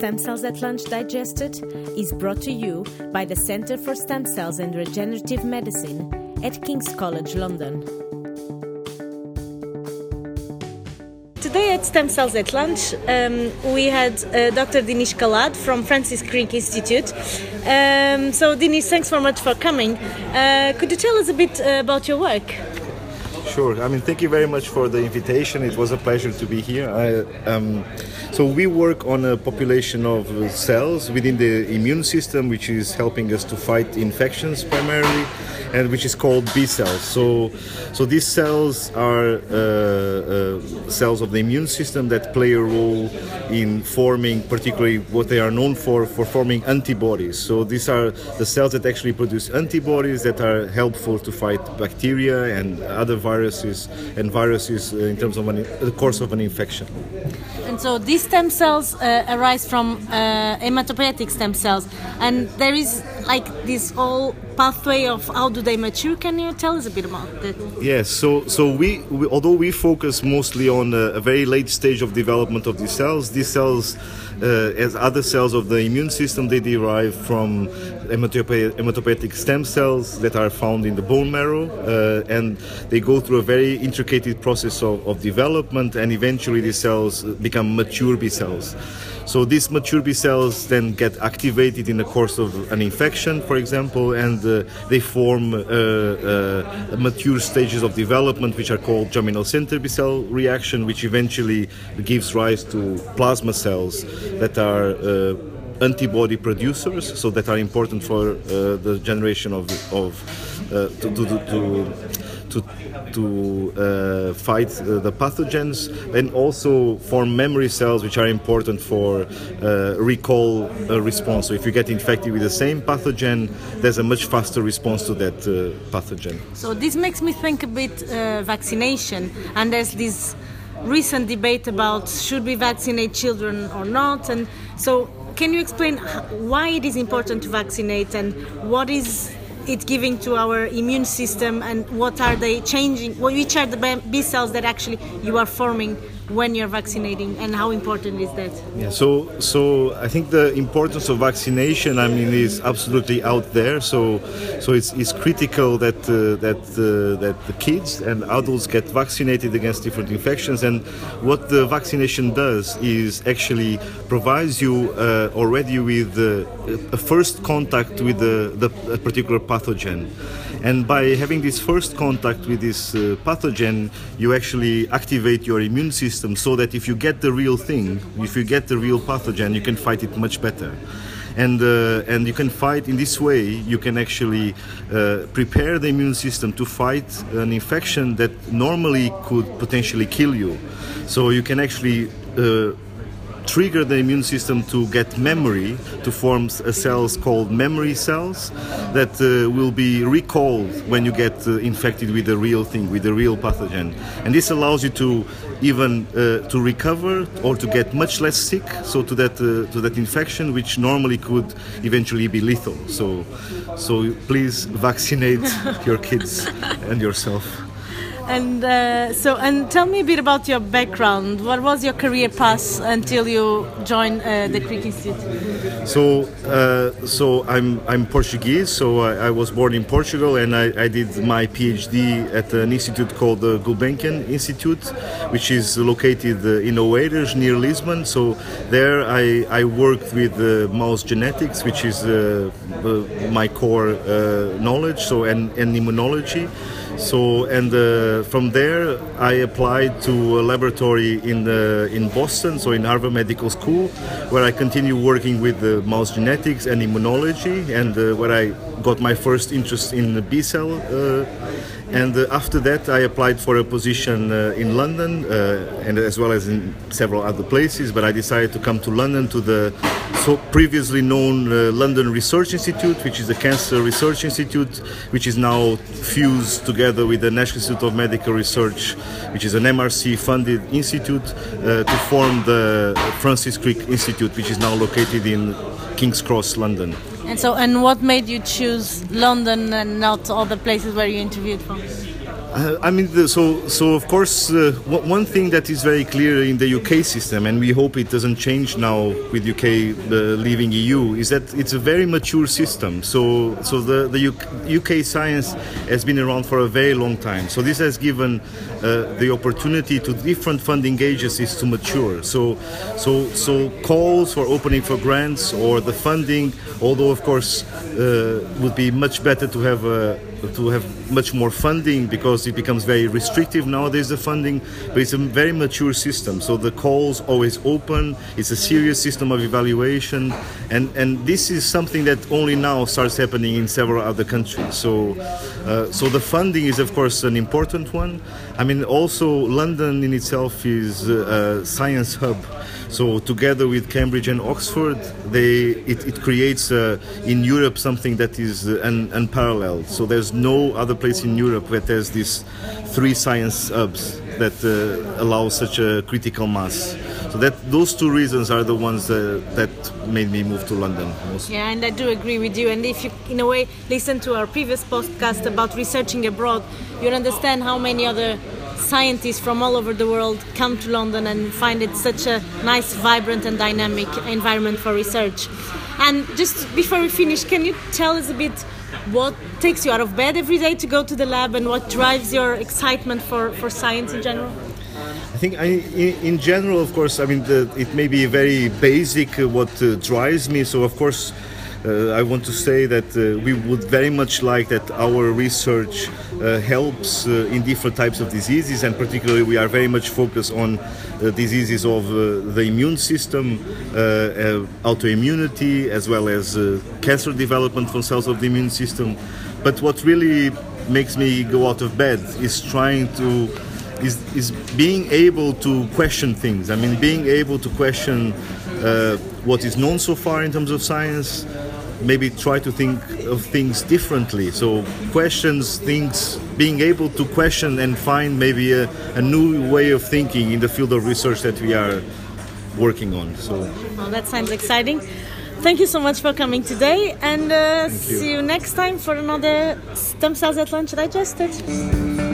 Stem Cells at Lunch Digested is brought to you by the Centre for Stem Cells and Regenerative Medicine at King's College London. Today at Stem Cells at Lunch, um, we had uh, Dr. Dinis Calado from Francis Crick Institute. Um, so, Dinis, thanks so much for coming. Uh, could you tell us a bit uh, about your work? Sure. I mean, thank you very much for the invitation. It was a pleasure to be here. I, um, so we work on a population of cells within the immune system, which is helping us to fight infections primarily, and which is called B cells. So, so these cells are uh, uh, cells of the immune system that play a role in forming, particularly what they are known for, for forming antibodies. So these are the cells that actually produce antibodies that are helpful to fight bacteria and other viruses and viruses uh, in terms of an, the course of an infection. And so these stem cells uh, arise from uh, hematopoietic stem cells, and there is like this whole pathway of how do they mature. Can you tell us a bit about that? Yes. So so we, we although we focus mostly on a, a, very late stage of development of these cells, these cells, uh, as other cells of the immune system, they derive from hematopoietic stem cells that are found in the bone marrow, uh, and they go through a very intricate process of, of development, and eventually these cells become mature B cells. So these mature B cells then get activated in the course of an infection, for example, and uh, they form uh, uh, mature stages of development, which are called germinal center B cell reaction, which eventually gives rise to plasma cells that are uh, antibody producers, so that are important for uh, the generation of, of uh, to, to, to, to to uh, fight uh, the pathogens and also form memory cells which are important for uh, recall response. So if you get infected with the same pathogen, there's a much faster response to that uh, pathogen. So this makes me think a bit uh, vaccination and there's this recent debate about should we vaccinate children or not and so can you explain why it is important to vaccinate and what is it giving to our immune system and what are they changing what which are the b cells that actually you are forming when you're vaccinating and how important is that? Yeah so so i think the importance of vaccination i mean is absolutely out there. So so it's, it's critical that uh, that uh, that the kids and adults get vaccinated against different infections. And what the vaccination does is actually provides you uh, already with uh, a first contact with the, the particular pathogen and by having this first contact with this uh, pathogen, you actually activate your immune system so that if you get the real thing, if you get the real pathogen, you can fight it much better. And, uh, and you can fight in this way, you can actually uh, prepare the immune system to fight an infection that normally could potentially kill you. So you can actually uh, trigger the immune system to get memory to form cells called memory cells that uh, will be recalled when you get uh, infected with the real thing with the real pathogen. And this allows you to even uh, to recover or to get much less sick so to that uh, to that infection which normally could eventually be lethal. So so please vaccinate your kids and yourself and uh, so, and tell me a bit about your background. What was your career path until you joined uh, the Crick Institute? So, uh, so I'm I'm Portuguese. So I, I, was born in Portugal, and I, I, did my PhD at an institute called the Gulbenkian Institute, which is located uh, in Oeiras near Lisbon. So there I, I worked with uh, mouse genetics, which is uh, my core knowledge. So and, and immunology. So and uh, from there I applied to a laboratory in the, in Boston, so in Harvard Medical School, where I continue working with the mouse genetics and immunology, and uh, where I got my first interest in the B cell. And uh, after that, I applied for a position uh, in London, uh, and as well as in several other places. But I decided to come to London to the so previously known uh, London Research Institute, which is a cancer research institute, which is now fused together with the National Institute of Medical Research, which is an MRC-funded institute, uh, to form the Francis Crick Institute, which is now located in King's Cross, London. And so, and what made you choose London and not other places where you interviewed from? Uh, I mean, the, so so of course, uh, one thing that is very clear in the UK system, and we hope it doesn't change now with UK uh, leaving EU, is that it's a very mature system. So so the the UK science has been around for a very long time. So this has given uh, the opportunity to different funding agencies to mature. So so so calls for opening for grants or the funding, although of course uh, would be much better to have a to have much more funding because it becomes very restrictive nowadays the funding but it's a very mature system. So the calls always open. It's a serious system of evaluation. And and this is something that only now starts happening in several other countries. So uh, so the funding is of course an important one. I mean also london in itself is a science hub so together with Cambridge and Oxford, they it, it creates uh, in Europe something that is uh, un, unparalleled. So there's no other place in Europe that has these three science hubs that uh, allow such a critical mass. So that those two reasons are the ones uh, that made me move to London. Mostly. Yeah, and I do agree with you. And if you, in a way, listen to our previous podcast about researching abroad, you'll understand how many other scientists from all over the world come to London and find it such a nice, vibrant, and dynamic environment for research. And just before we finish, can you tell us a bit what takes you out of bed every day to go to the lab and what drives your excitement for, for science in general? I think I, in, general, of course, I mean, the, it may be very basic uh, what uh, drives me. So, of course, uh, I want to say that uh, we would very much like that our research uh, helps uh, in different types of diseases, and particularly we are very much focused on uh, diseases of uh, the immune system, autoimmunity, as well as cancer development from cells of the immune system. But what really makes me go out of bed is trying to is, is being able to question things. I mean, being able to question uh, what is known so far in terms of science, maybe try to think of things differently. So questions, things, being able to question and find maybe a, a new way of thinking in the field of research that we are working on. So well, that sounds exciting. Thank you so much for coming today, and uh, see you next time for another Stem Cells at Lunch Digested.